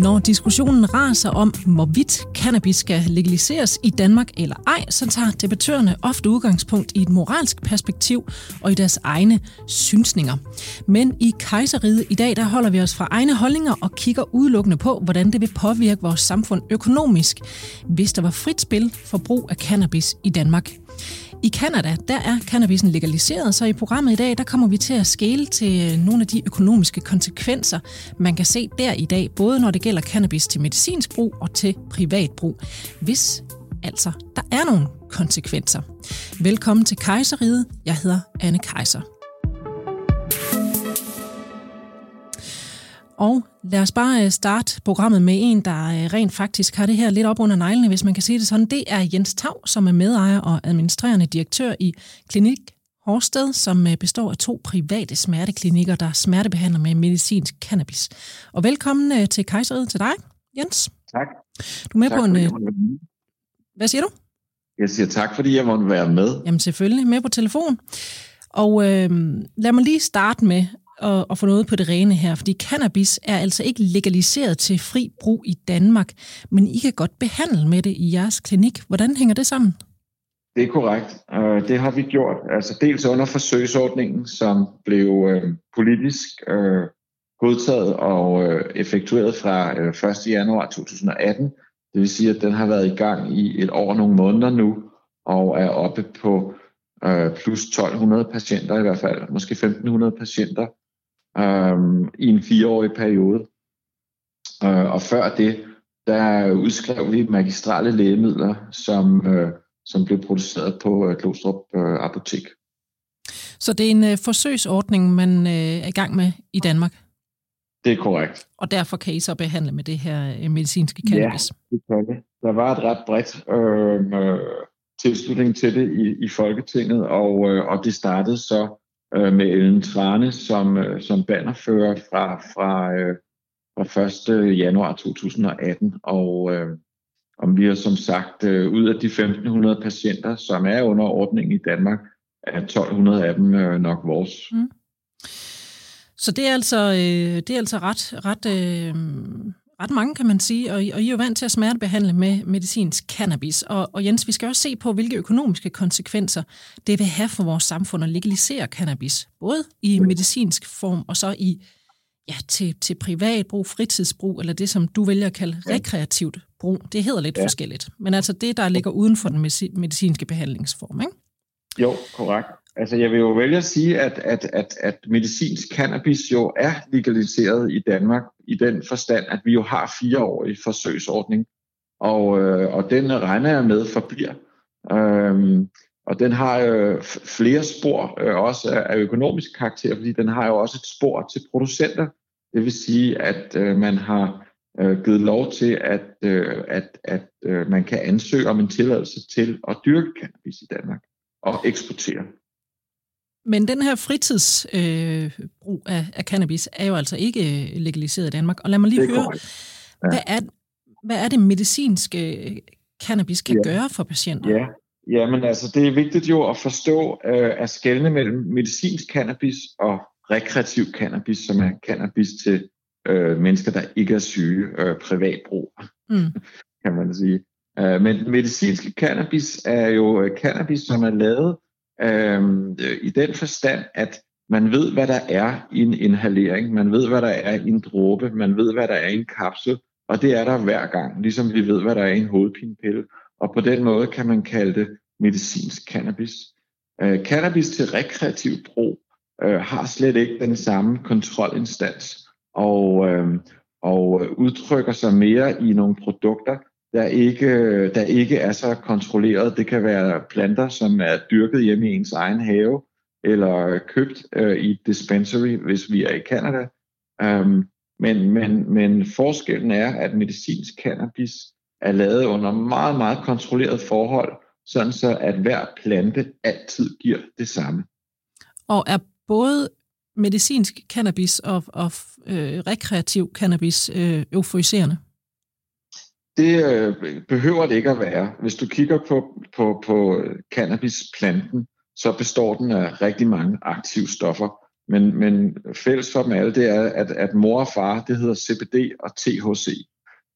Når diskussionen raser om, hvorvidt cannabis skal legaliseres i Danmark eller ej, så tager debattørerne ofte udgangspunkt i et moralsk perspektiv og i deres egne synsninger. Men i kejseriet i dag, der holder vi os fra egne holdninger og kigger udelukkende på, hvordan det vil påvirke vores samfund økonomisk, hvis der var frit spil for brug af cannabis i Danmark. I Kanada, der er cannabisen legaliseret, så i programmet i dag, der kommer vi til at skele til øh, nogle af de økonomiske konsekvenser, man kan se der i dag, både når det gælder cannabis til medicinsk brug og til privat brug. Hvis altså der er nogle konsekvenser. Velkommen til Kejseriet. Jeg hedder Anne Kejser. Og lad os bare øh, starte programmet med en, der øh, rent faktisk har det her lidt op under neglene, hvis man kan sige det sådan. Det er Jens Tav, som er medejer og administrerende direktør i Klinik Horsted, som øh, består af to private smerteklinikker, der smertebehandler med medicinsk cannabis. Og velkommen til Kejseriet til dig, Jens. Tak. Du er med tak, på en... Hvad siger du? Jeg siger tak, fordi jeg måtte være med. Jamen selvfølgelig, med på telefon. Og øh, lad mig lige starte med at, at få noget på det rene her, fordi cannabis er altså ikke legaliseret til fri brug i Danmark, men I kan godt behandle med det i jeres klinik. Hvordan hænger det sammen? Det er korrekt. Øh, det har vi gjort. Altså dels under forsøgsordningen, som blev øh, politisk øh, godtaget og øh, effektueret fra øh, 1. januar 2018. Det vil sige, at den har været i gang i et år og nogle måneder nu, og er oppe på øh, plus 1200 patienter i hvert fald, måske 1500 patienter øh, i en fireårig periode. Øh, og før det, der udskrev vi magistrale lægemidler, som, øh, som blev produceret på øh, Klostrup øh, Apotek. Så det er en øh, forsøgsordning, man øh, er i gang med i Danmark? Det er korrekt. Og derfor kan I så behandle med det her øh, medicinske cannabis? Ja, det kan det. Der var et ret bredt øh, øh, tilslutning til det i, i Folketinget, og, øh, og det startede så øh, med Ellen Trane som, øh, som bannerfører fra, fra, øh, fra 1. januar 2018. Og, øh, om vi har som sagt, øh, ud af de 1500 patienter, som er under ordningen i Danmark, er 1200 af dem øh, nok vores. Mm. Så det er altså, øh, det er altså ret, ret øh, ret mange, kan man sige, og, og I er jo vant til at smertebehandle med medicinsk cannabis. Og, og Jens, vi skal også se på, hvilke økonomiske konsekvenser det vil have for vores samfund at legalisere cannabis, både i medicinsk form og så i ja, til, til privat brug, fritidsbrug, eller det, som du vælger at kalde rekreativt brug. Det hedder lidt ja. forskelligt. Men altså det, der ligger uden for den medicinske behandlingsform, ikke? Jo, korrekt. Altså jeg vil jo vælge at sige, at, at, at, at medicinsk cannabis jo er legaliseret i Danmark i den forstand, at vi jo har fireårig forsøgsordning, og, øh, og den regner jeg med forbliver. Øhm, og den har øh, flere spor, øh, også af økonomisk karakter, fordi den har jo også et spor til producenter. Det vil sige, at øh, man har øh, givet lov til, at, øh, at, at øh, man kan ansøge om en tilladelse til at dyrke cannabis i Danmark og eksportere. Men den her fritidsbrug øh, af, af cannabis er jo altså ikke øh, legaliseret i Danmark. Og lad mig lige høre, ja. hvad, er, hvad er det medicinske øh, cannabis kan ja. gøre for patienter? Ja. ja, men altså det er vigtigt jo at forstå øh, at skelne mellem medicinsk cannabis og rekreativ cannabis, som er cannabis til øh, mennesker, der ikke er syge, øh, privatbrug, mm. kan man sige. Øh, men medicinsk cannabis er jo øh, cannabis, som er lavet øh, i den forstand, at man ved, hvad der er i en inhalering, man ved, hvad der er i en dråbe, man ved, hvad der er i en kapsel, og det er der hver gang, ligesom vi ved, hvad der er i en hovedpinepille. Og på den måde kan man kalde det medicinsk cannabis. Øh, cannabis til rekreativ brug øh, har slet ikke den samme kontrolinstans, og, øh, og udtrykker sig mere i nogle produkter, der ikke, der ikke er så kontrolleret. Det kan være planter, som er dyrket hjemme i ens egen have, eller købt øh, i et dispensary, hvis vi er i Canada. Øhm, men, men, men forskellen er, at medicinsk cannabis er lavet under meget, meget kontrolleret forhold, sådan så at hver plante altid giver det samme. Og er både medicinsk cannabis og, og øh, rekreativ cannabis øh, euforiserende? Det øh, behøver det ikke at være. Hvis du kigger på, på, på øh, cannabisplanten, så består den af rigtig mange aktive stoffer. Men, men fælles for dem alle, det er, at, at mor og far, det hedder CBD og THC.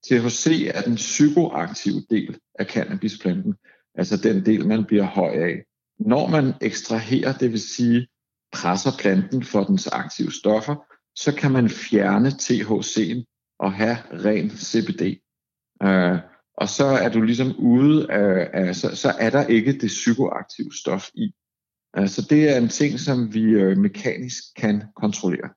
THC er den psykoaktive del af cannabisplanten, altså den del, man bliver høj af. Når man ekstraherer, det vil sige presser planten for dens aktive stoffer, så kan man fjerne THC'en og have ren CBD. Øh, og så er du ligesom ude af, af så, så er der ikke det psykoaktive stof i. Øh, så det er en ting, som vi øh, mekanisk kan kontrollere.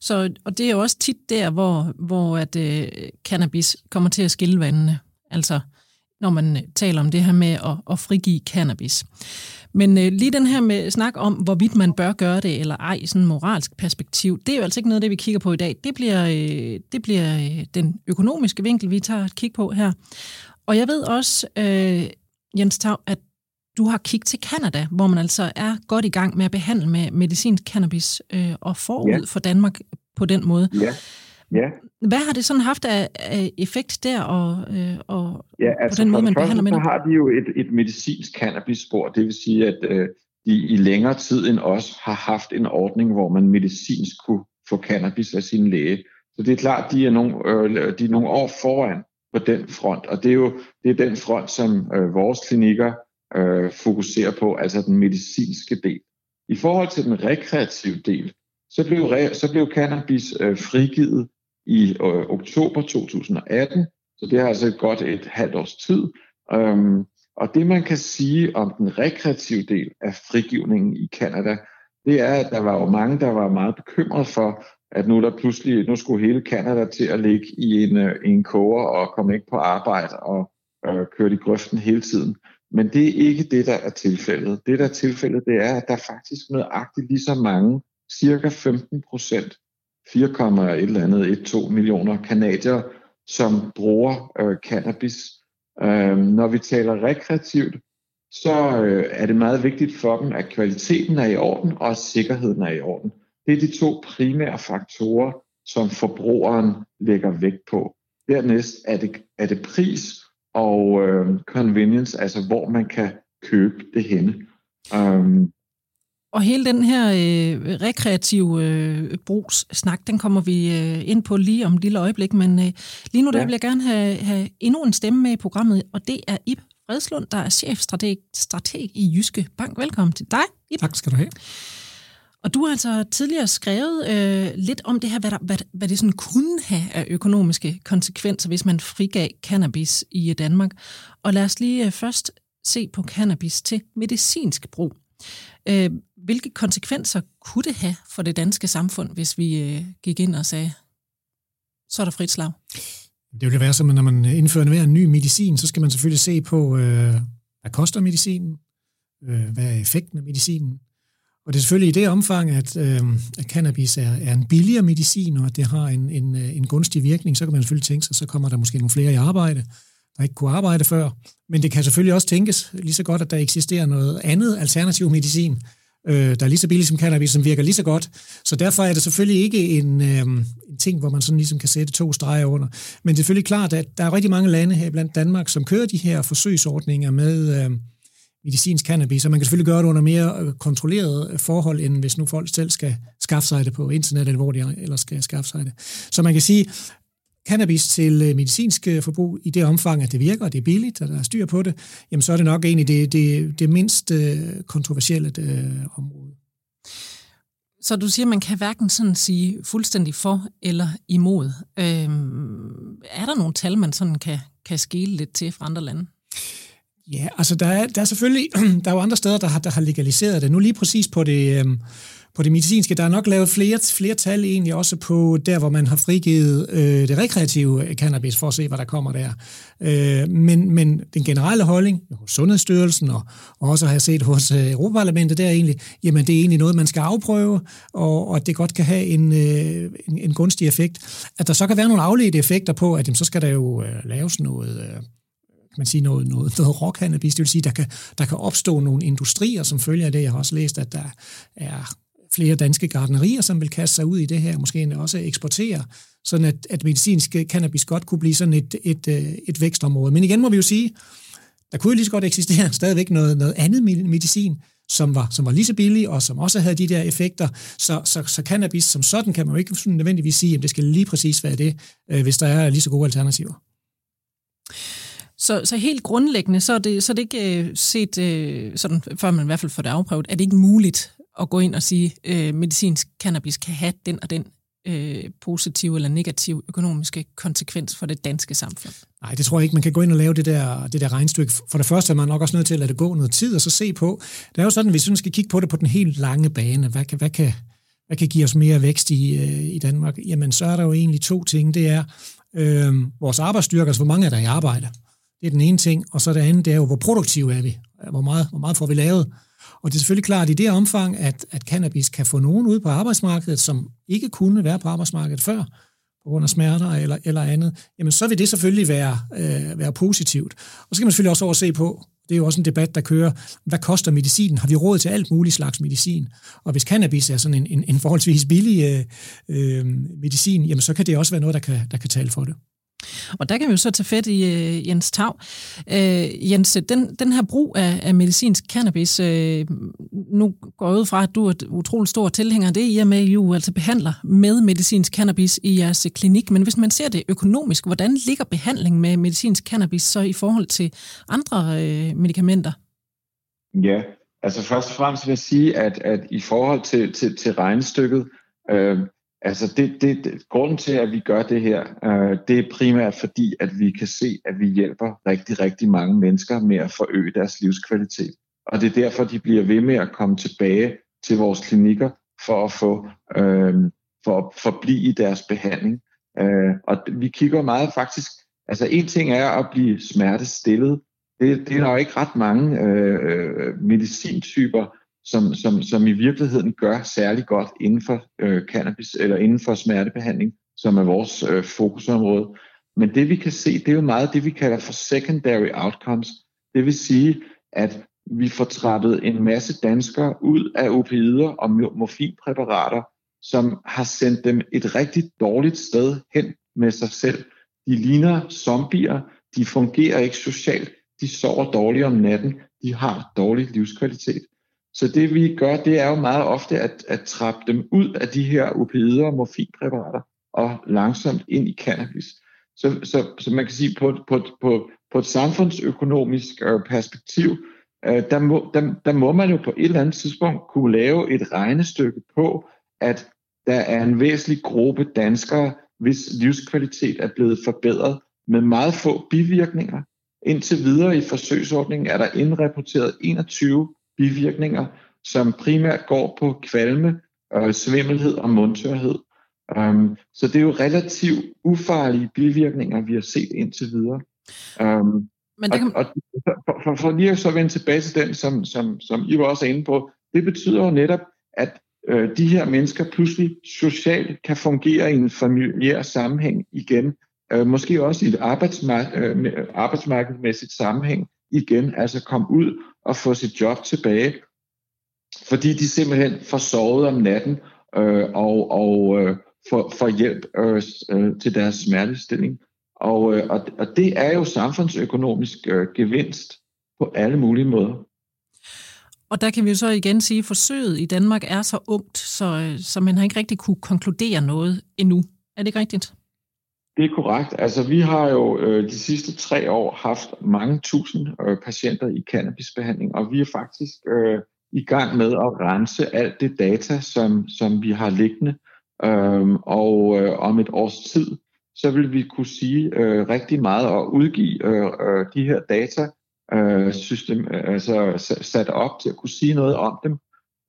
Så, og det er jo også tit der, hvor, hvor at, øh, cannabis kommer til at skille vandene. Altså, når man taler om det her med at, at frigive cannabis. Men øh, lige den her med snak om, hvorvidt man bør gøre det eller ej i sådan en moralsk perspektiv, det er jo altså ikke noget det, vi kigger på i dag. Det bliver, øh, det bliver øh, den økonomiske vinkel, vi tager et kig på her. Og jeg ved også, øh, Jens Tav, at du har kigget til Kanada, hvor man altså er godt i gang med at behandle med medicinsk cannabis øh, og forud ja. for Danmark på den måde. Ja. Ja. Hvad har det sådan haft af, af effekt der, og, øh, og ja, altså på den måde, man behandler med? Så har de jo et, et medicinsk cannabisspor, det vil sige, at øh, de i længere tid end os har haft en ordning, hvor man medicinsk kunne få cannabis af sin læge. Så det er klart, de er nogle, øh, de er nogle år foran på den front, og det er jo det er den front, som øh, vores klinikker øh, fokuserer på, altså den medicinske del. I forhold til den rekreative del, så blev, så blev cannabis øh, frigivet i øh, oktober 2018, så det har altså godt et halvt års tid. Øhm, og det man kan sige om den rekreative del af frigivningen i Kanada, det er, at der var jo mange, der var meget bekymrede for, at nu der pludselig, nu skulle hele Kanada til at ligge i en, øh, en koger og komme ikke på arbejde og øh, køre i grøften hele tiden. Men det er ikke det, der er tilfældet. Det, der er tilfældet, det er, at der faktisk nøjagtigt lige så mange, cirka 15 procent, 4, et eller andet, 1-2 millioner kanadier, som bruger øh, cannabis. Øh, når vi taler rekreativt, så øh, er det meget vigtigt for dem, at kvaliteten er i orden, og at sikkerheden er i orden. Det er de to primære faktorer, som forbrugeren lægger vægt på. Dernæst er det, er det pris og øh, convenience, altså hvor man kan købe det henne. Um, og hele den her øh, rekreative øh, brugssnak, den kommer vi øh, ind på lige om et lille øjeblik, men øh, lige nu der ja. vil jeg gerne have, have endnu en stemme med i programmet, og det er Ib Fredslund, der er chefstrateg strateg i Jyske Bank. Velkommen til dig, Ib. Tak skal du have. Og du har altså tidligere skrevet øh, lidt om det her, hvad, der, hvad, hvad det sådan kunne have af økonomiske konsekvenser, hvis man frigav cannabis i Danmark. Og lad os lige øh, først se på cannabis til medicinsk brug. Øh, hvilke konsekvenser kunne det have for det danske samfund, hvis vi øh, gik ind og sagde, så er der frit slag? Det vil være som, når man indfører en ny medicin, så skal man selvfølgelig se på, øh, hvad koster medicinen, øh, hvad er effekten af medicinen, og det er selvfølgelig i det omfang, at, øh, at cannabis er, er en billigere medicin, og at det har en, en, øh, en gunstig virkning, så kan man selvfølgelig tænke sig, så kommer der måske nogle flere i arbejde, der ikke kunne arbejde før. Men det kan selvfølgelig også tænkes lige så godt, at der eksisterer noget andet alternativ medicin, øh, der er lige så billig som cannabis, som virker lige så godt. Så derfor er det selvfølgelig ikke en, øh, en ting, hvor man sådan ligesom kan sætte to streger under. Men det er selvfølgelig klart, at der er rigtig mange lande her blandt Danmark, som kører de her forsøgsordninger med... Øh, medicinsk cannabis, og man kan selvfølgelig gøre det under mere kontrolleret kontrollerede forhold, end hvis nu folk selv skal skaffe sig det på internet, eller hvor de ellers skal skaffe sig det. Så man kan sige, cannabis til øh, medicinsk øh, forbrug i det omfang, at det virker, og det er billigt, og der er styr på det, jamen så er det nok egentlig det, det, det mindst kontroversielle øh, område. Så du siger, at man kan hverken sådan sige fuldstændig for eller imod. Øhm, er der nogle tal, man sådan kan, kan skele lidt til fra andre lande? Ja, altså der er, der er selvfølgelig, der er jo andre steder, der har, der har legaliseret det. Nu lige præcis på det, øhm, på det medicinske, der er nok lavet flere, flere tal egentlig også på der, hvor man har frigivet øh, det rekreative øh, cannabis, for at se, hvad der kommer der. Øh, men, men den generelle holdning hos Sundhedsstyrelsen, og, og også har jeg set hos øh, Europaparlamentet, der er egentlig, jamen det er egentlig noget, man skal afprøve, og, og det godt kan have en, øh, en, en gunstig effekt. At der så kan være nogle afledte effekter på, at jamen, så skal der jo øh, laves noget... Øh, kan man sige, noget, noget, noget rockcannabis. Det vil sige, der kan, der kan opstå nogle industrier, som følger af det. Jeg har også læst, at der er flere danske gardnerier, som vil kaste sig ud i det her, måske også eksportere, sådan at, at medicinsk cannabis godt kunne blive sådan et, et, øh, et vækstområde. Men igen må vi jo sige, der kunne jo lige så godt eksistere stadigvæk noget, noget andet medicin, som var, som var lige så billig, og som også havde de der effekter. Så, så, så cannabis som sådan kan man jo ikke nødvendigvis sige, at det skal lige præcis være det, øh, hvis der er lige så gode alternativer. Så, så helt grundlæggende, så er det, så er det ikke øh, set, øh, sådan, før man i hvert fald får det afprøvet, er det ikke muligt at gå ind og sige, øh, medicinsk cannabis kan have den og den øh, positive eller negative økonomiske konsekvens for det danske samfund? Nej, det tror jeg ikke. Man kan gå ind og lave det der, det der regnstykke. For det første er man nok også nødt til at lade det gå noget tid, og så se på. Det er jo sådan, at vi skal kigge på det på den helt lange bane, hvad kan, hvad kan, hvad kan give os mere vækst i, øh, i Danmark? Jamen, så er der jo egentlig to ting. Det er øh, vores arbejdsstyrke, altså hvor mange er der i arbejde. Det er den ene ting. Og så det andet, det er jo, hvor produktive er vi? Hvor meget, hvor meget får vi lavet? Og det er selvfølgelig klart i det omfang, at, at cannabis kan få nogen ud på arbejdsmarkedet, som ikke kunne være på arbejdsmarkedet før, på grund af smerter eller, eller andet, jamen så vil det selvfølgelig være, øh, være positivt. Og så kan man selvfølgelig også overse på, det er jo også en debat, der kører, hvad koster medicinen? Har vi råd til alt muligt slags medicin? Og hvis cannabis er sådan en, en, en forholdsvis billig øh, øh, medicin, jamen så kan det også være noget, der kan, der kan tale for det. Og der kan vi jo så tage fat i øh, Jens Tav. Øh, Jens, den, den her brug af, af medicinsk cannabis, øh, nu går jeg ud fra, at du er et utroligt stor tilhænger af det, i og med, at I jo altså behandler med medicinsk cannabis i jeres øh, klinik. Men hvis man ser det økonomisk, hvordan ligger behandling med medicinsk cannabis så i forhold til andre øh, medicamenter? Ja, altså først og fremmest vil jeg sige, at, at i forhold til, til, til regnestykket, øh, Altså det, det, det, grunden til, at vi gør det her, øh, det er primært fordi, at vi kan se, at vi hjælper rigtig, rigtig mange mennesker med at forøge deres livskvalitet. Og det er derfor, de bliver ved med at komme tilbage til vores klinikker for at få øh, for at forblive i deres behandling. Øh, og vi kigger meget faktisk, altså en ting er at blive smertestillet. Det, det er der jo ikke ret mange øh, øh medicintyper, som, som, som i virkeligheden gør særlig godt inden for øh, cannabis eller inden for smertebehandling, som er vores øh, fokusområde. Men det vi kan se, det er jo meget det, vi kalder for secondary outcomes. Det vil sige, at vi får trappet en masse danskere ud af opioider og morfinpræparater, som har sendt dem et rigtig dårligt sted hen med sig selv. De ligner zombier, de fungerer ikke socialt, de sover dårligt om natten, de har dårlig livskvalitet. Så det vi gør, det er jo meget ofte at, at trappe dem ud af de her opioider og morfinpræparater og langsomt ind i cannabis. Så, så, så man kan sige, på, på, på, på et samfundsøkonomisk øh, perspektiv, øh, der, må, der, der må man jo på et eller andet tidspunkt kunne lave et regnestykke på, at der er en væsentlig gruppe danskere, hvis livskvalitet er blevet forbedret med meget få bivirkninger. Indtil videre i forsøgsordningen er der indrapporteret 21 bivirkninger, som primært går på kvalme, øh, svimmelhed og mundtørhed. Um, så det er jo relativt ufarlige bivirkninger, vi har set indtil videre. Um, Men det kan... og, og for, for, for lige at så vende tilbage til den, som, som, som I var også inde på, det betyder jo netop, at øh, de her mennesker pludselig socialt kan fungere i en familiær sammenhæng igen. Øh, måske også i et arbejdsmark- øh, arbejdsmarkedsmæssigt sammenhæng igen, altså komme ud og få sit job tilbage, fordi de simpelthen får sovet om natten øh, og, og øh, får, får hjælp øh, øh, til deres smertestilling. Og, øh, og, og det er jo samfundsøkonomisk øh, gevinst på alle mulige måder. Og der kan vi jo så igen sige, at forsøget i Danmark er så ungt, så, øh, så man har ikke rigtig kunne konkludere noget endnu. Er det ikke rigtigt? Det er korrekt. Altså, vi har jo øh, de sidste tre år haft mange tusind øh, patienter i cannabisbehandling, og vi er faktisk øh, i gang med at rense alt det data, som, som vi har liggende. Øhm, og øh, om et års tid, så vil vi kunne sige øh, rigtig meget og udgive øh, øh, de her data øh, system, øh, altså sat op til at kunne sige noget om dem.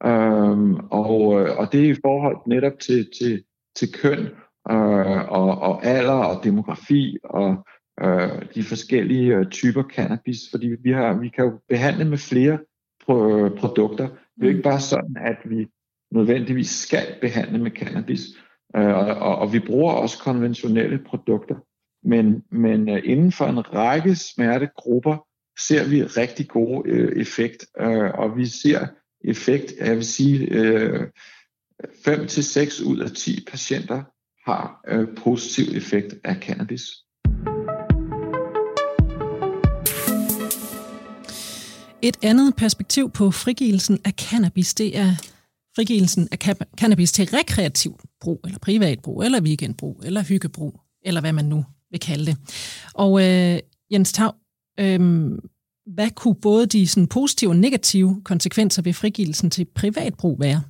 Øhm, og, øh, og det er i forhold netop til, til, til køn øh, og, og alder og demografi og øh, de forskellige øh, typer cannabis, fordi vi, har, vi kan jo behandle med flere pro- produkter. Det er jo ikke bare sådan, at vi nødvendigvis skal behandle med cannabis, øh, og, og, vi bruger også konventionelle produkter. Men, men øh, inden for en række smertegrupper ser vi rigtig gode øh, effekt, øh, og vi ser effekt, jeg vil sige, øh, 5 til 6 ud af 10 patienter har øh, positiv effekt af cannabis. Et andet perspektiv på frigivelsen af cannabis, det er frigivelsen af cannabis til rekreativ brug, eller privat brug, eller weekendbrug, eller hyggebrug, eller hvad man nu vil kalde det. Og øh, Jens Tav, øh, hvad kunne både de sådan, positive og negative konsekvenser ved frigivelsen til privat brug være?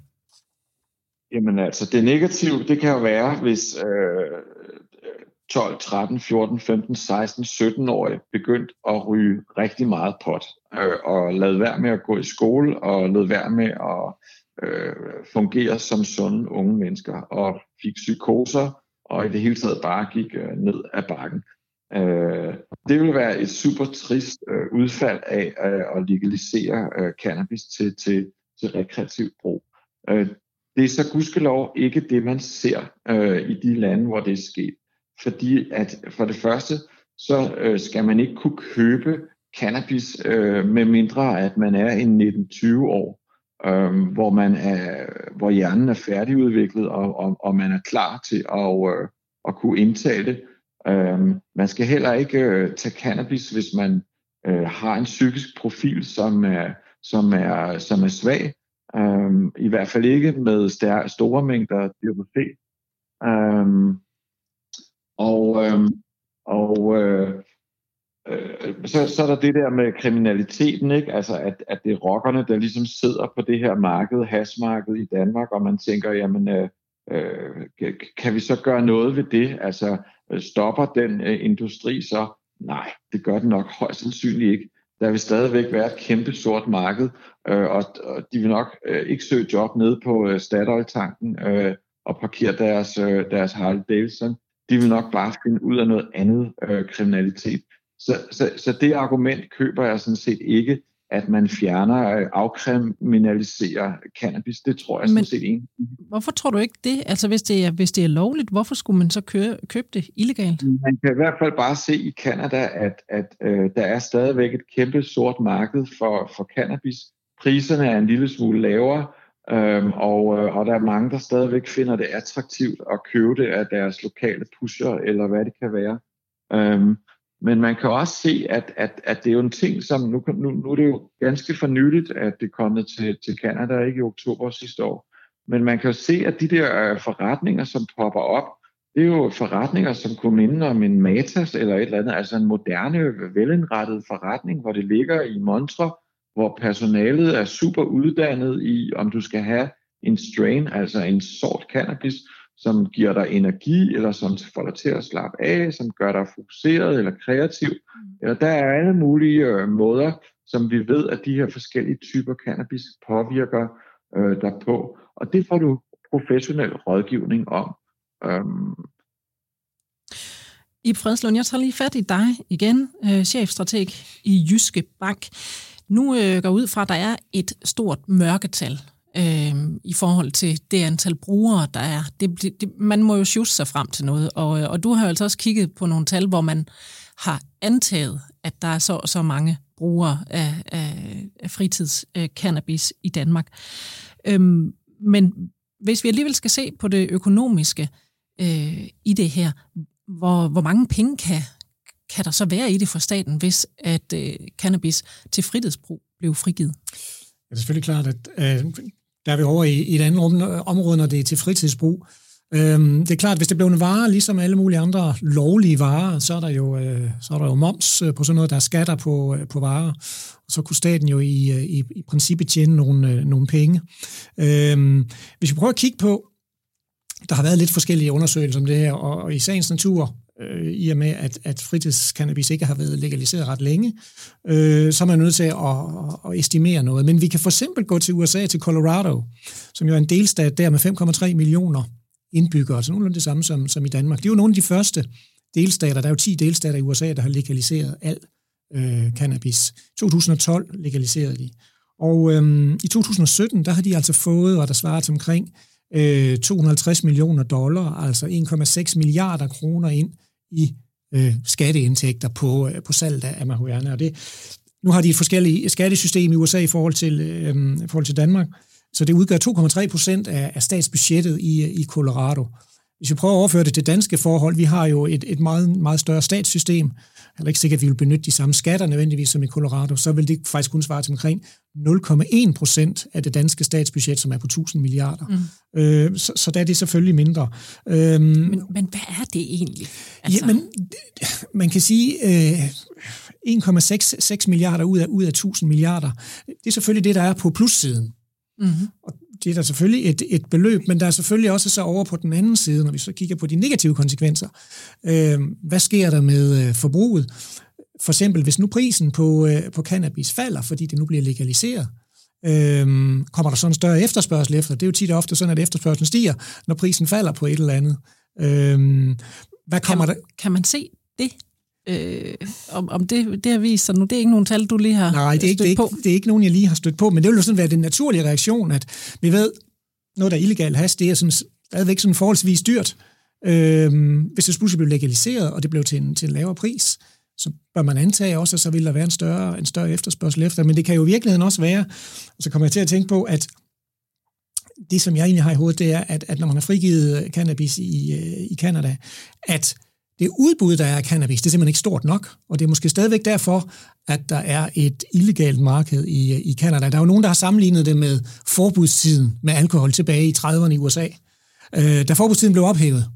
Jamen altså, det negative, det kan jo være, hvis øh, 12, 13, 14, 15, 16, 17-årige begyndt at ryge rigtig meget pot, øh, og lade være med at gå i skole, og lade være med at øh, fungere som sunde unge mennesker, og fik psykoser, og i det hele taget bare gik øh, ned ad bakken. Øh, det vil være et super trist øh, udfald af øh, at legalisere øh, cannabis til, til, til rekreativ brug. Øh, det er så gudskelov ikke det, man ser øh, i de lande, hvor det er sket. Fordi at for det første, så øh, skal man ikke kunne købe cannabis, øh, med mindre at man er en 19-20 år, øh, hvor, man er, hvor hjernen er færdigudviklet, og, og, og man er klar til at, øh, at kunne indtage det. Øh, man skal heller ikke øh, tage cannabis, hvis man øh, har en psykisk profil, som er, som er, som er svag. Øhm, I hvert fald ikke med stær- store mængder DHC. Øhm, og øhm, og øh, øh, så, så er der det der med kriminaliteten, ikke? Altså at, at det er rockerne, der ligesom sidder på det her marked, hasmarked i Danmark, og man tænker, jamen øh, øh, kan vi så gøre noget ved det? Altså øh, stopper den øh, industri så? Nej, det gør den nok højst sandsynligt ikke der vil stadigvæk være et kæmpe sort marked, øh, og, og de vil nok øh, ikke søge job nede på øh, Statoil-tanken øh, og parkere deres, øh, deres Harley Davidson. De vil nok bare finde ud af noget andet øh, kriminalitet. Så, så, så det argument køber jeg sådan set ikke, at man fjerner, øh, afkriminaliserer cannabis. Det tror jeg sådan set ikke. Hvorfor tror du ikke det? Altså hvis det, er, hvis det er lovligt, hvorfor skulle man så købe, købe det illegalt? Man kan i hvert fald bare se i Canada, at, at øh, der er stadigvæk et kæmpe sort marked for, for cannabis. Priserne er en lille smule lavere, øhm, og, øh, og der er mange, der stadigvæk finder det attraktivt at købe det af deres lokale pusher, eller hvad det kan være. Øhm, men man kan også se, at, at, at det er jo en ting, som nu, nu, nu er det jo ganske fornyligt, at det er kommet til, til Canada, ikke i oktober sidste år. Men man kan jo se, at de der øh, forretninger, som popper op, det er jo forretninger, som kunne minde om en Matas eller et eller andet, altså en moderne, velindrettet forretning, hvor det ligger i Montre, hvor personalet er super uddannet i, om du skal have en strain, altså en sort cannabis, som giver dig energi, eller som får dig til at slappe af, som gør dig fokuseret eller kreativ. Mm. Eller der er alle mulige øh, måder, som vi ved, at de her forskellige typer cannabis påvirker øh, dig på. Og det får du professionel rådgivning om. Øhm. I Fredslund, jeg tager lige fat i dig igen, øh, chefstrateg i Jyske Bank. Nu øh, går ud fra, at der er et stort mørketal øh, i forhold til det antal brugere, der er. Det, det, man må jo sjusse sig frem til noget, og, øh, og du har jo altså også kigget på nogle tal, hvor man har antaget, at der er så så mange brugere af, af, af fritidscannabis øh, i Danmark. Øhm, men hvis vi alligevel skal se på det økonomiske øh, i det her, hvor, hvor mange penge kan, kan der så være i det for staten, hvis at øh, cannabis til fritidsbrug blev frigivet? Det er selvfølgelig klart, at øh, der er vi over i, i et andet område, når det er til fritidsbrug. Øhm, det er klart, hvis det blev en vare, ligesom alle mulige andre lovlige varer, så er der jo, øh, så er der jo moms øh, på sådan noget, der er skatter på, øh, på varer. Og så kunne staten jo i, øh, i, i princippet tjene nogle, øh, nogle penge. Øhm, hvis vi prøver at kigge på, der har været lidt forskellige undersøgelser om det her, og, og i sagens natur øh, i og med, at, at fritidscannabis ikke har været legaliseret ret længe, øh, så er man nødt til at, at, at estimere noget. Men vi kan for eksempel gå til USA, til Colorado, som jo er en delstat der med 5,3 millioner indbyggere, så nogenlunde det samme som, som i Danmark. Det er jo nogle af de første delstater, der er jo 10 delstater i USA, der har legaliseret al øh, cannabis. 2012 legaliserede de. Og øhm, i 2017, der har de altså fået, og der svarer til omkring øh, 250 millioner dollar, altså 1,6 milliarder kroner ind i øh, skatteindtægter på, øh, på salget af marihuana. Og det, nu har de et forskellige skattesystem i USA i forhold til, øh, i forhold til Danmark, så det udgør 2,3 procent af, af statsbudgettet i, øh, i Colorado. Hvis vi prøver at overføre det til danske forhold, vi har jo et, et meget, meget større statssystem, heller ikke sikkert, at vi vil benytte de samme skatter nødvendigvis som i Colorado, så vil det faktisk kun svare til omkring 0,1 procent af det danske statsbudget, som er på 1000 milliarder. Mm. Øh, så, så der er det selvfølgelig mindre. Øhm, men, men hvad er det egentlig? Altså... Jamen, man kan sige øh, 1,6 milliarder ud af, ud af 1000 milliarder. Det er selvfølgelig det, der er på plussiden. Mm-hmm. Og det er der selvfølgelig et, et beløb, men der er selvfølgelig også så over på den anden side, når vi så kigger på de negative konsekvenser. Øh, hvad sker der med øh, forbruget? For eksempel, hvis nu prisen på, øh, på cannabis falder, fordi det nu bliver legaliseret, øh, kommer der så en større efterspørgsel efter? Det er jo tit og ofte sådan, at efterspørgselen stiger, når prisen falder på et eller andet. Øh, hvad kommer kan, man, der? kan man se det øh, om, om det, det har vist sig nu. Det er ikke nogen tal, du lige har Nej, det er, ikke, det, er ikke, det er ikke nogen, jeg lige har stødt på, men det vil jo sådan være den naturlige reaktion, at vi ved, noget, der er illegal has, det er sådan, stadigvæk sådan forholdsvis dyrt. Øh, hvis det pludselig blev legaliseret, og det blev til en, til en lavere pris, så bør man antage også, at så vil der være en større, en større efterspørgsel efter. Men det kan jo i virkeligheden også være, og så kommer jeg til at tænke på, at det, som jeg egentlig har i hovedet, det er, at, at når man har frigivet cannabis i, øh, i Canada, at det udbud, der er af cannabis, det er simpelthen ikke stort nok, og det er måske stadigvæk derfor, at der er et illegalt marked i, i Canada. Der er jo nogen, der har sammenlignet det med forbudstiden med alkohol tilbage i 30'erne i USA. Øh, da forbudstiden blev ophævet,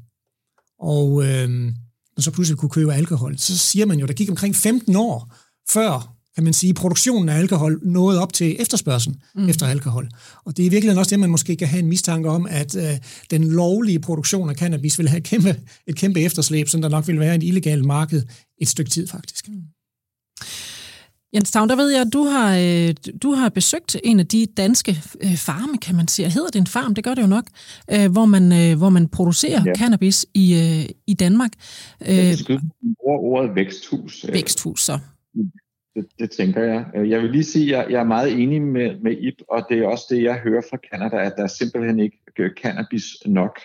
og øh, man så pludselig kunne købe alkohol, så siger man jo, der gik omkring 15 år, før kan man sige, produktionen af alkohol nåede op til efterspørgselen mm. efter alkohol. Og det er i virkeligheden også det, man måske kan have en mistanke om, at øh, den lovlige produktion af cannabis vil have et kæmpe, et kæmpe efterslæb, som der nok vil være et illegalt marked et stykke tid faktisk. Mm. Jens Tavn, der ved jeg, at du har, øh, du har besøgt en af de danske øh, farme, kan man sige. Hedder det en farm? Det gør det jo nok. Øh, hvor, man, hvor man producerer ja. cannabis i, i Danmark. Jeg skal bruge ordet væksthus. Væksthus, så. Det, det tænker jeg. Øh, jeg vil lige sige, at jeg er meget enig med, med Ip, og det er også det, jeg hører fra Canada, at der er simpelthen ikke øh, cannabis nok.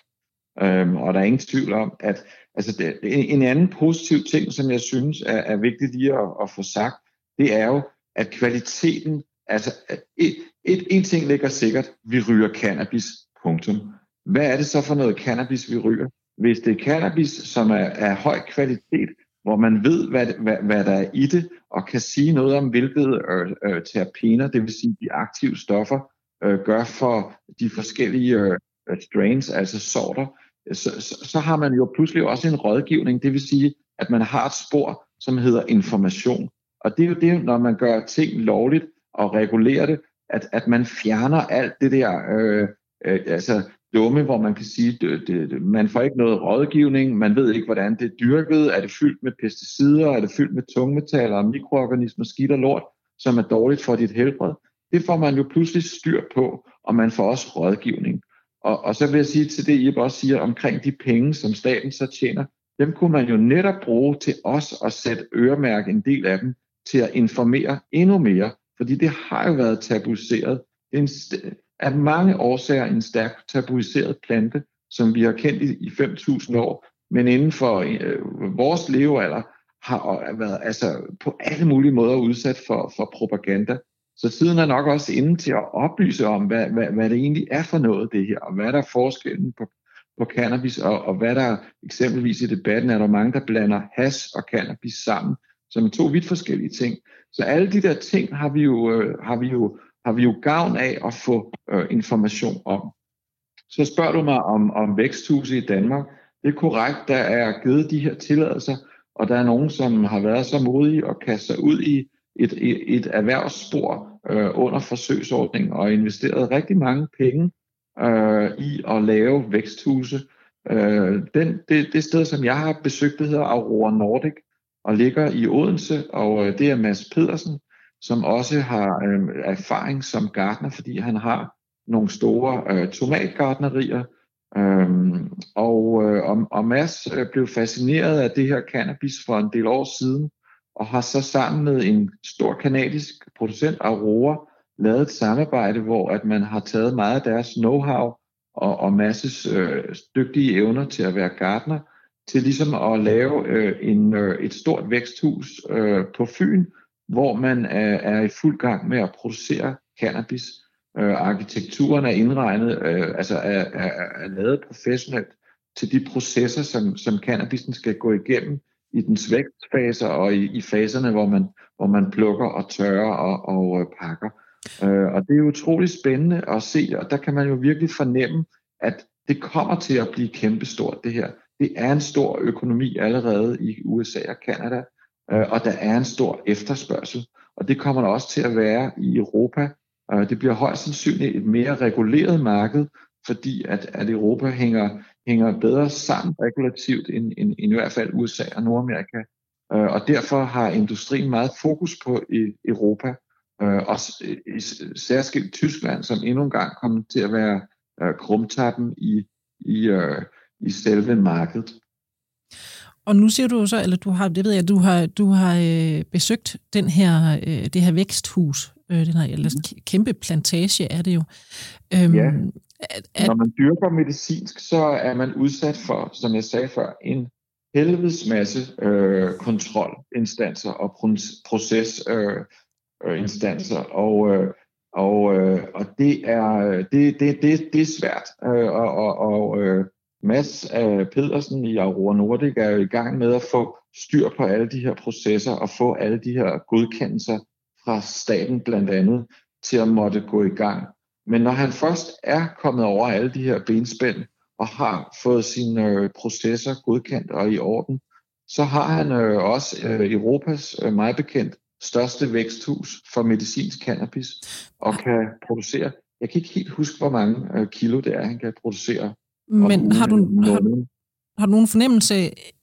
Øhm, og der er ingen tvivl om, at altså det, en anden positiv ting, som jeg synes er, er vigtigt lige at, at få sagt, det er jo, at kvaliteten, altså et, et, en ting ligger sikkert, vi ryger cannabis, punktum. Hvad er det så for noget cannabis, vi ryger? Hvis det er cannabis, som er af høj kvalitet, hvor man ved, hvad, hvad, hvad der er i det, og kan sige noget om, hvilket øh, øh, terpener, det vil sige de aktive stoffer, øh, gør for de forskellige øh, øh, strains, altså sorter, så, så, så har man jo pludselig også en rådgivning, det vil sige, at man har et spor, som hedder information. Og det er jo det, når man gør ting lovligt og regulerer det, at, at man fjerner alt det der, øh, øh, altså dumme, hvor man kan sige, det, det, man får ikke noget rådgivning, man ved ikke, hvordan det er dyrket, er det fyldt med pesticider, er det fyldt med tungmetaller mikroorganismer, skidt og lort, som er dårligt for dit helbred. Det får man jo pludselig styr på, og man får også rådgivning. Og, og så vil jeg sige til det, I også siger omkring de penge, som staten så tjener, dem kunne man jo netop bruge til os at sætte øremærke en del af dem til at informere endnu mere, fordi det har jo været tabuiseret. Det er en, af mange årsager en stærkt tabuiseret plante, som vi har kendt i, i 5.000 år, men inden for øh, vores levealder har øh, været altså, på alle mulige måder udsat for, for propaganda. Så tiden er nok også inde til at oplyse om, hvad, hvad, hvad det egentlig er for noget, det her, og hvad der er forskellen på, på cannabis, og, og hvad der eksempelvis i debatten er der mange, der blander has og cannabis sammen, som er to vidt forskellige ting. Så alle de der ting har vi jo, øh, har vi jo har vi jo gavn af at få øh, information om. Så spørger du mig om, om væksthuse i Danmark. Det er korrekt, der er givet de her tilladelser, og der er nogen, som har været så modige at kaste sig ud i et, et, et erhvervsspor øh, under forsøgsordningen og investeret rigtig mange penge øh, i at lave væksthuse. Øh, den, det, det sted, som jeg har besøgt, det hedder Aurora Nordic og ligger i Odense, og øh, det er Mads Pedersen, som også har øh, erfaring som gartner, fordi han har nogle store øh, tomatgartnerier. Øh, og, øh, og, og Mads øh, blev fascineret af det her cannabis for en del år siden, og har så sammen med en stor kanadisk producent, Aurora, lavet et samarbejde, hvor at man har taget meget af deres know-how og, og masses øh, dygtige evner til at være gartner, til ligesom at lave øh, en, øh, et stort væksthus øh, på Fyn, hvor man er, er i fuld gang med at producere cannabis. Øh, arkitekturen er indregnet, øh, altså er, er, er lavet professionelt til de processer, som, som cannabisen skal gå igennem i dens vækstfaser og i, i faserne, hvor man, hvor man plukker og tørrer og, og øh, pakker. Øh, og det er utrolig spændende at se, og der kan man jo virkelig fornemme, at det kommer til at blive kæmpestort, det her. Det er en stor økonomi allerede i USA og Kanada, Øh, og der er en stor efterspørgsel. Og det kommer der også til at være i Europa. Øh, det bliver højst sandsynligt et mere reguleret marked, fordi at, at Europa hænger, hænger bedre sammen regulativt end, end, end i hvert fald USA og Nordamerika. Øh, og derfor har industrien meget fokus på i Europa, øh, og særskilt Tyskland, som endnu en gang kommer til at være øh, krumtappen i, i, øh, i selve markedet. Og nu siger du så, eller du har, det ved jeg, du har, du har øh, besøgt den her, øh, det her væksthus, øh, den her eller mhm. kæmpe plantage er det jo. Øhm, ja. At, Når man dyrker medicinsk, så er man udsat for, som jeg sagde før, en helvedes masse øh, kontrolinstanser og procesinstanser. Øh, og øh, og, øh, og det, er, det, det, det, det er svært. Øh, og og, og øh, Mads øh, Pedersen i Aurora Nordic er jo i gang med at få styr på alle de her processer og få alle de her godkendelser fra staten blandt andet til at måtte gå i gang. Men når han først er kommet over alle de her benspænd og har fået sine øh, processer godkendt og i orden, så har han øh, også øh, Europas øh, meget bekendt største væksthus for medicinsk cannabis og kan producere, jeg kan ikke helt huske, hvor mange øh, kilo det er, han kan producere men har du, har, har du nogen fornemmelse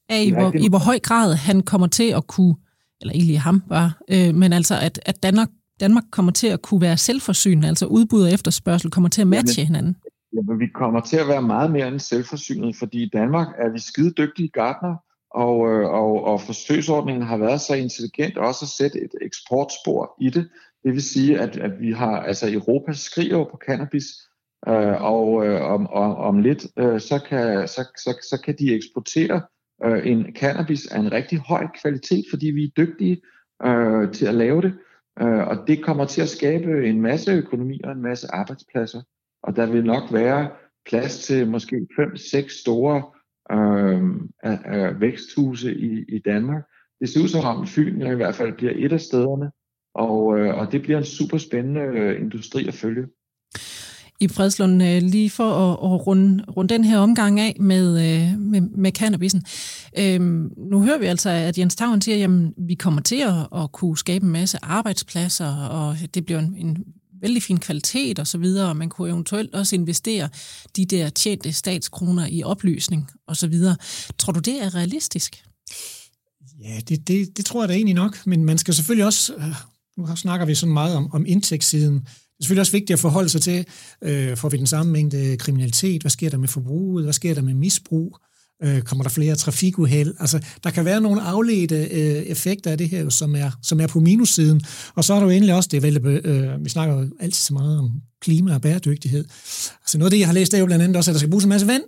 af, i hvor, i hvor høj grad han kommer til at kunne, eller egentlig ham bare, øh, men altså at, at Danmark, Danmark kommer til at kunne være selvforsynende, altså udbud og efterspørgsel kommer til at matche jamen, hinanden? Jamen, vi kommer til at være meget mere end selvforsynet, fordi i Danmark er vi skide dygtige gardner, og, øh, og, og forsøgsordningen har været så intelligent også at sætte et eksportspor i det. Det vil sige, at, at vi har, altså Europa skriver på cannabis, Øh, og øh, om, om, om lidt, øh, så, kan, så, så, så kan de eksportere øh, en cannabis af en rigtig høj kvalitet, fordi vi er dygtige øh, til at lave det. Øh, og det kommer til at skabe en masse økonomi og en masse arbejdspladser. Og der vil nok være plads til måske 5-6 store øh, øh, væksthuse i, i Danmark. Det ser ud som om Fyn i hvert fald bliver et af stederne, og, øh, og det bliver en super spændende øh, industri at følge i Fredslund, øh, lige for at, at runde, runde den her omgang af med, øh, med, med cannabisen. Øhm, nu hører vi altså, at Jens Tavn siger, at vi kommer til at, at kunne skabe en masse arbejdspladser, og det bliver en, en vældig fin kvalitet og så videre, og man kunne eventuelt også investere de der tjente statskroner i oplysning og så videre. Tror du, det er realistisk? Ja, det, det, det tror jeg da egentlig nok, men man skal selvfølgelig også, øh, nu snakker vi sådan meget om, om indtægtssiden, er selvfølgelig også vigtigt at forholde sig til, øh, får vi den samme mængde kriminalitet, hvad sker der med forbruget, hvad sker der med misbrug, øh, kommer der flere trafikuheld. Altså, der kan være nogle afledte øh, effekter af det her, som er, som er på minussiden. Og så er der jo endelig også det, vel, øh, vi snakker jo altid så meget om klima og bæredygtighed. Altså noget af det, jeg har læst, er jo blandt andet også, at der skal bruges en masse vand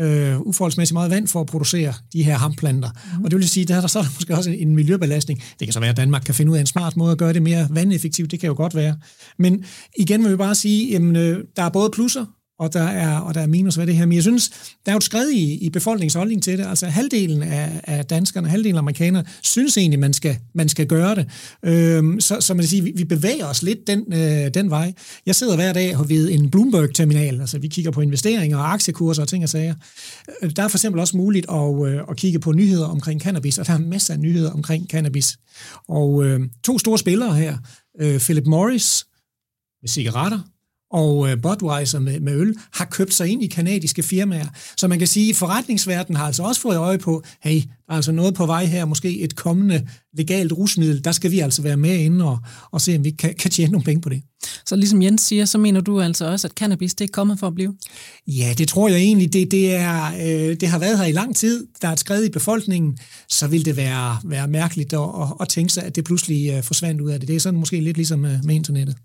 øh, uforholdsmæssigt meget vand for at producere de her hamplanter. Mm. Og det vil sige, at der så er der måske også en miljøbelastning. Det kan så være, at Danmark kan finde ud af en smart måde at gøre det mere vandeffektivt. Det kan jo godt være. Men igen vil vi bare sige, at øh, der er både plusser og der er, og der er minus ved det her. Men jeg synes, der er jo et skred i, i befolkningens holdning til det. Altså halvdelen af, af danskerne, halvdelen af amerikanere, synes egentlig, man skal, man skal gøre det. Øhm, så, så man kan sige, vi, vi bevæger os lidt den, øh, den vej. Jeg sidder hver dag ved en Bloomberg-terminal, altså vi kigger på investeringer og aktiekurser og ting og sager. Øh, der er for eksempel også muligt at, øh, at kigge på nyheder omkring cannabis, og der er masser af nyheder omkring cannabis. Og øh, to store spillere her, øh, Philip Morris med cigaretter, og øh, Budweiser med, med øl har købt sig ind i kanadiske firmaer. Så man kan sige, at forretningsverdenen har altså også fået øje på, hey, der er altså noget på vej her, måske et kommende legalt rusmiddel, der skal vi altså være med inde og, og se, om vi kan, kan tjene nogle penge på det. Så ligesom Jens siger, så mener du altså også, at cannabis det er kommet for at blive? Ja, det tror jeg egentlig. Det, det, er, øh, det har været her i lang tid. Der er et skred i befolkningen. Så vil det være, være mærkeligt at, at, at tænke sig, at det pludselig øh, forsvandt ud af det. Det er sådan måske lidt ligesom øh, med internettet.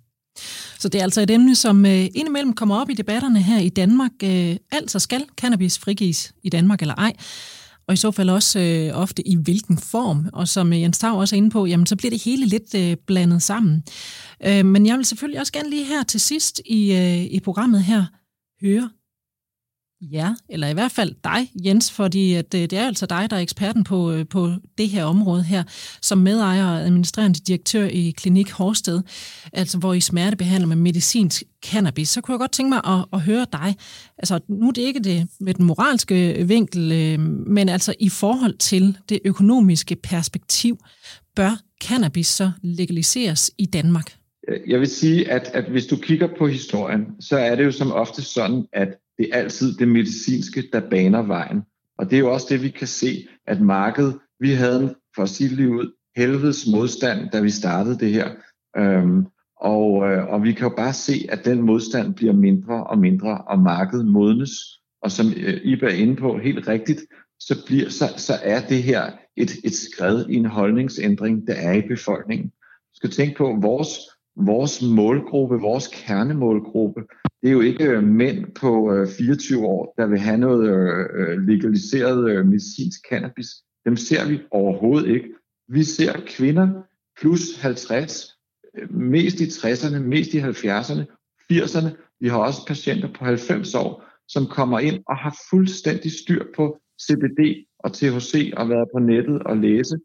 Så det er altså et emne, som øh, indimellem kommer op i debatterne her i Danmark. Altså skal cannabis frigives i Danmark eller ej? Og i så fald også øh, ofte i hvilken form. Og som øh, Jens Tav også er inde på, jamen, så bliver det hele lidt øh, blandet sammen. Øh, men jeg vil selvfølgelig også gerne lige her til sidst i, øh, i programmet her høre, Ja, eller i hvert fald dig, Jens, fordi at øh, det er altså dig, der er eksperten på, øh, på det her område her, som medejer og administrerende direktør i Klinik Horsted, altså hvor I smertebehandler med medicinsk cannabis. Så kunne jeg godt tænke mig at, at høre dig. Altså, nu er det ikke det med den moralske vinkel, øh, men altså i forhold til det økonomiske perspektiv, bør cannabis så legaliseres i Danmark? Jeg vil sige, at, at hvis du kigger på historien, så er det jo som ofte sådan, at det er altid det medicinske, der baner vejen. Og det er jo også det, vi kan se, at markedet, vi havde for at sige lige ud, helvedes modstand, da vi startede det her. Øhm, og, øh, og vi kan jo bare se, at den modstand bliver mindre og mindre, og markedet modnes. Og som øh, I er inde på helt rigtigt, så, bliver, så, så er det her et, et skred i en holdningsændring, der er i befolkningen. Du skal tænke på, at vores, vores målgruppe, vores kernemålgruppe, det er jo ikke øh, mænd på øh, 24 år, der vil have noget øh, legaliseret medicinsk cannabis. Dem ser vi overhovedet ikke. Vi ser kvinder plus 50, mest i 60'erne, mest i 70'erne, 80'erne. Vi har også patienter på 90 år, som kommer ind og har fuldstændig styr på CBD og THC og været på nettet og læse.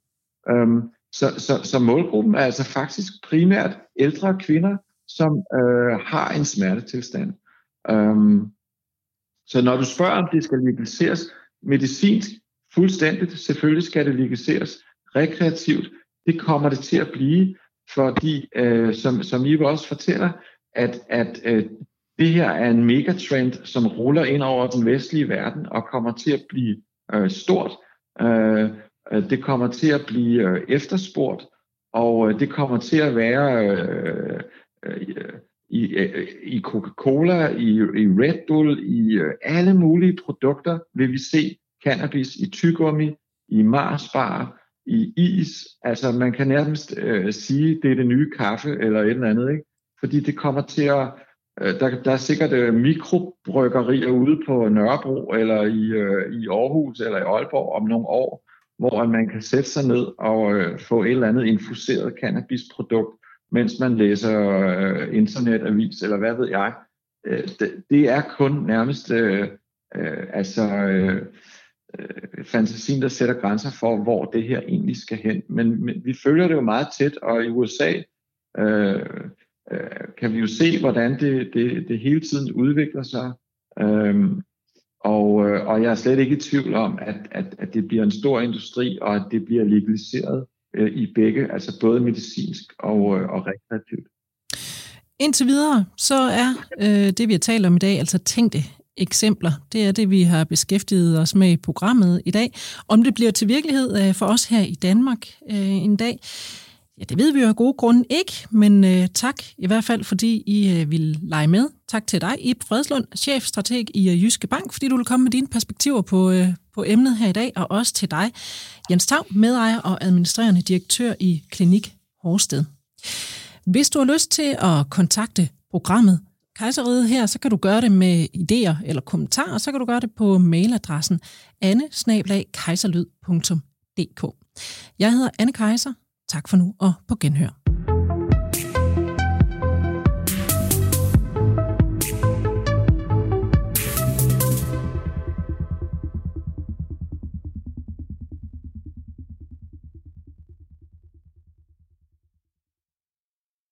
Øhm, så, så, så målgruppen er altså faktisk primært ældre kvinder, som øh, har en smertetilstand. Øhm, så når du spørger, om det skal legaliseres medicinsk, fuldstændigt, selvfølgelig skal det legaliseres rekreativt, det kommer det til at blive, fordi, øh, som, som I også fortæller, at, at øh, det her er en megatrend, som ruller ind over den vestlige verden og kommer til at blive øh, stort. Øh, det kommer til at blive øh, efterspurgt, og øh, det kommer til at være øh, i, i Coca-Cola, i, i Red Bull, i øh, alle mulige produkter vil vi se cannabis i tygummi, i Marsbar, i is. Altså man kan nærmest øh, sige, det er det nye kaffe eller et eller andet, ikke? fordi det kommer til at øh, der, der er sikkert øh, mikrobryggerier ude på Nørrebro, eller i, øh, i Aarhus, eller i Aalborg om nogle år, hvor man kan sætte sig ned og øh, få et eller andet infuseret cannabisprodukt, mens man læser øh, internetavis, eller hvad ved jeg. Øh, det, det er kun nærmest øh, øh, altså øh, øh, fantasien, der sætter grænser for, hvor det her egentlig skal hen. Men, men vi følger det jo meget tæt, og i USA øh, øh, kan vi jo se, hvordan det, det, det hele tiden udvikler sig. Øh, og, øh, og jeg er slet ikke i tvivl om, at, at, at det bliver en stor industri, og at det bliver legaliseret øh, i begge, altså både medicinsk og, øh, og rekreativt. Indtil videre, så er øh, det, vi har talt om i dag, altså tænkte eksempler. Det er det, vi har beskæftiget os med i programmet i dag. Om det bliver til virkelighed øh, for os her i Danmark øh, en dag, Ja, det ved vi jo af gode grunde ikke, men øh, tak i hvert fald, fordi I øh, vil lege med. Tak til dig, Ib Fredslund, chefstrateg i øh, Jyske Bank, fordi du vil komme med dine perspektiver på, øh, på emnet her i dag, og også til dig, Jens Tav, medejer og administrerende direktør i Klinik Horsted. Hvis du har lyst til at kontakte programmet Kejseriet her, så kan du gøre det med idéer eller kommentarer, så kan du gøre det på mailadressen anne Jeg hedder Anne Kejser, Tak for nu og på genhør.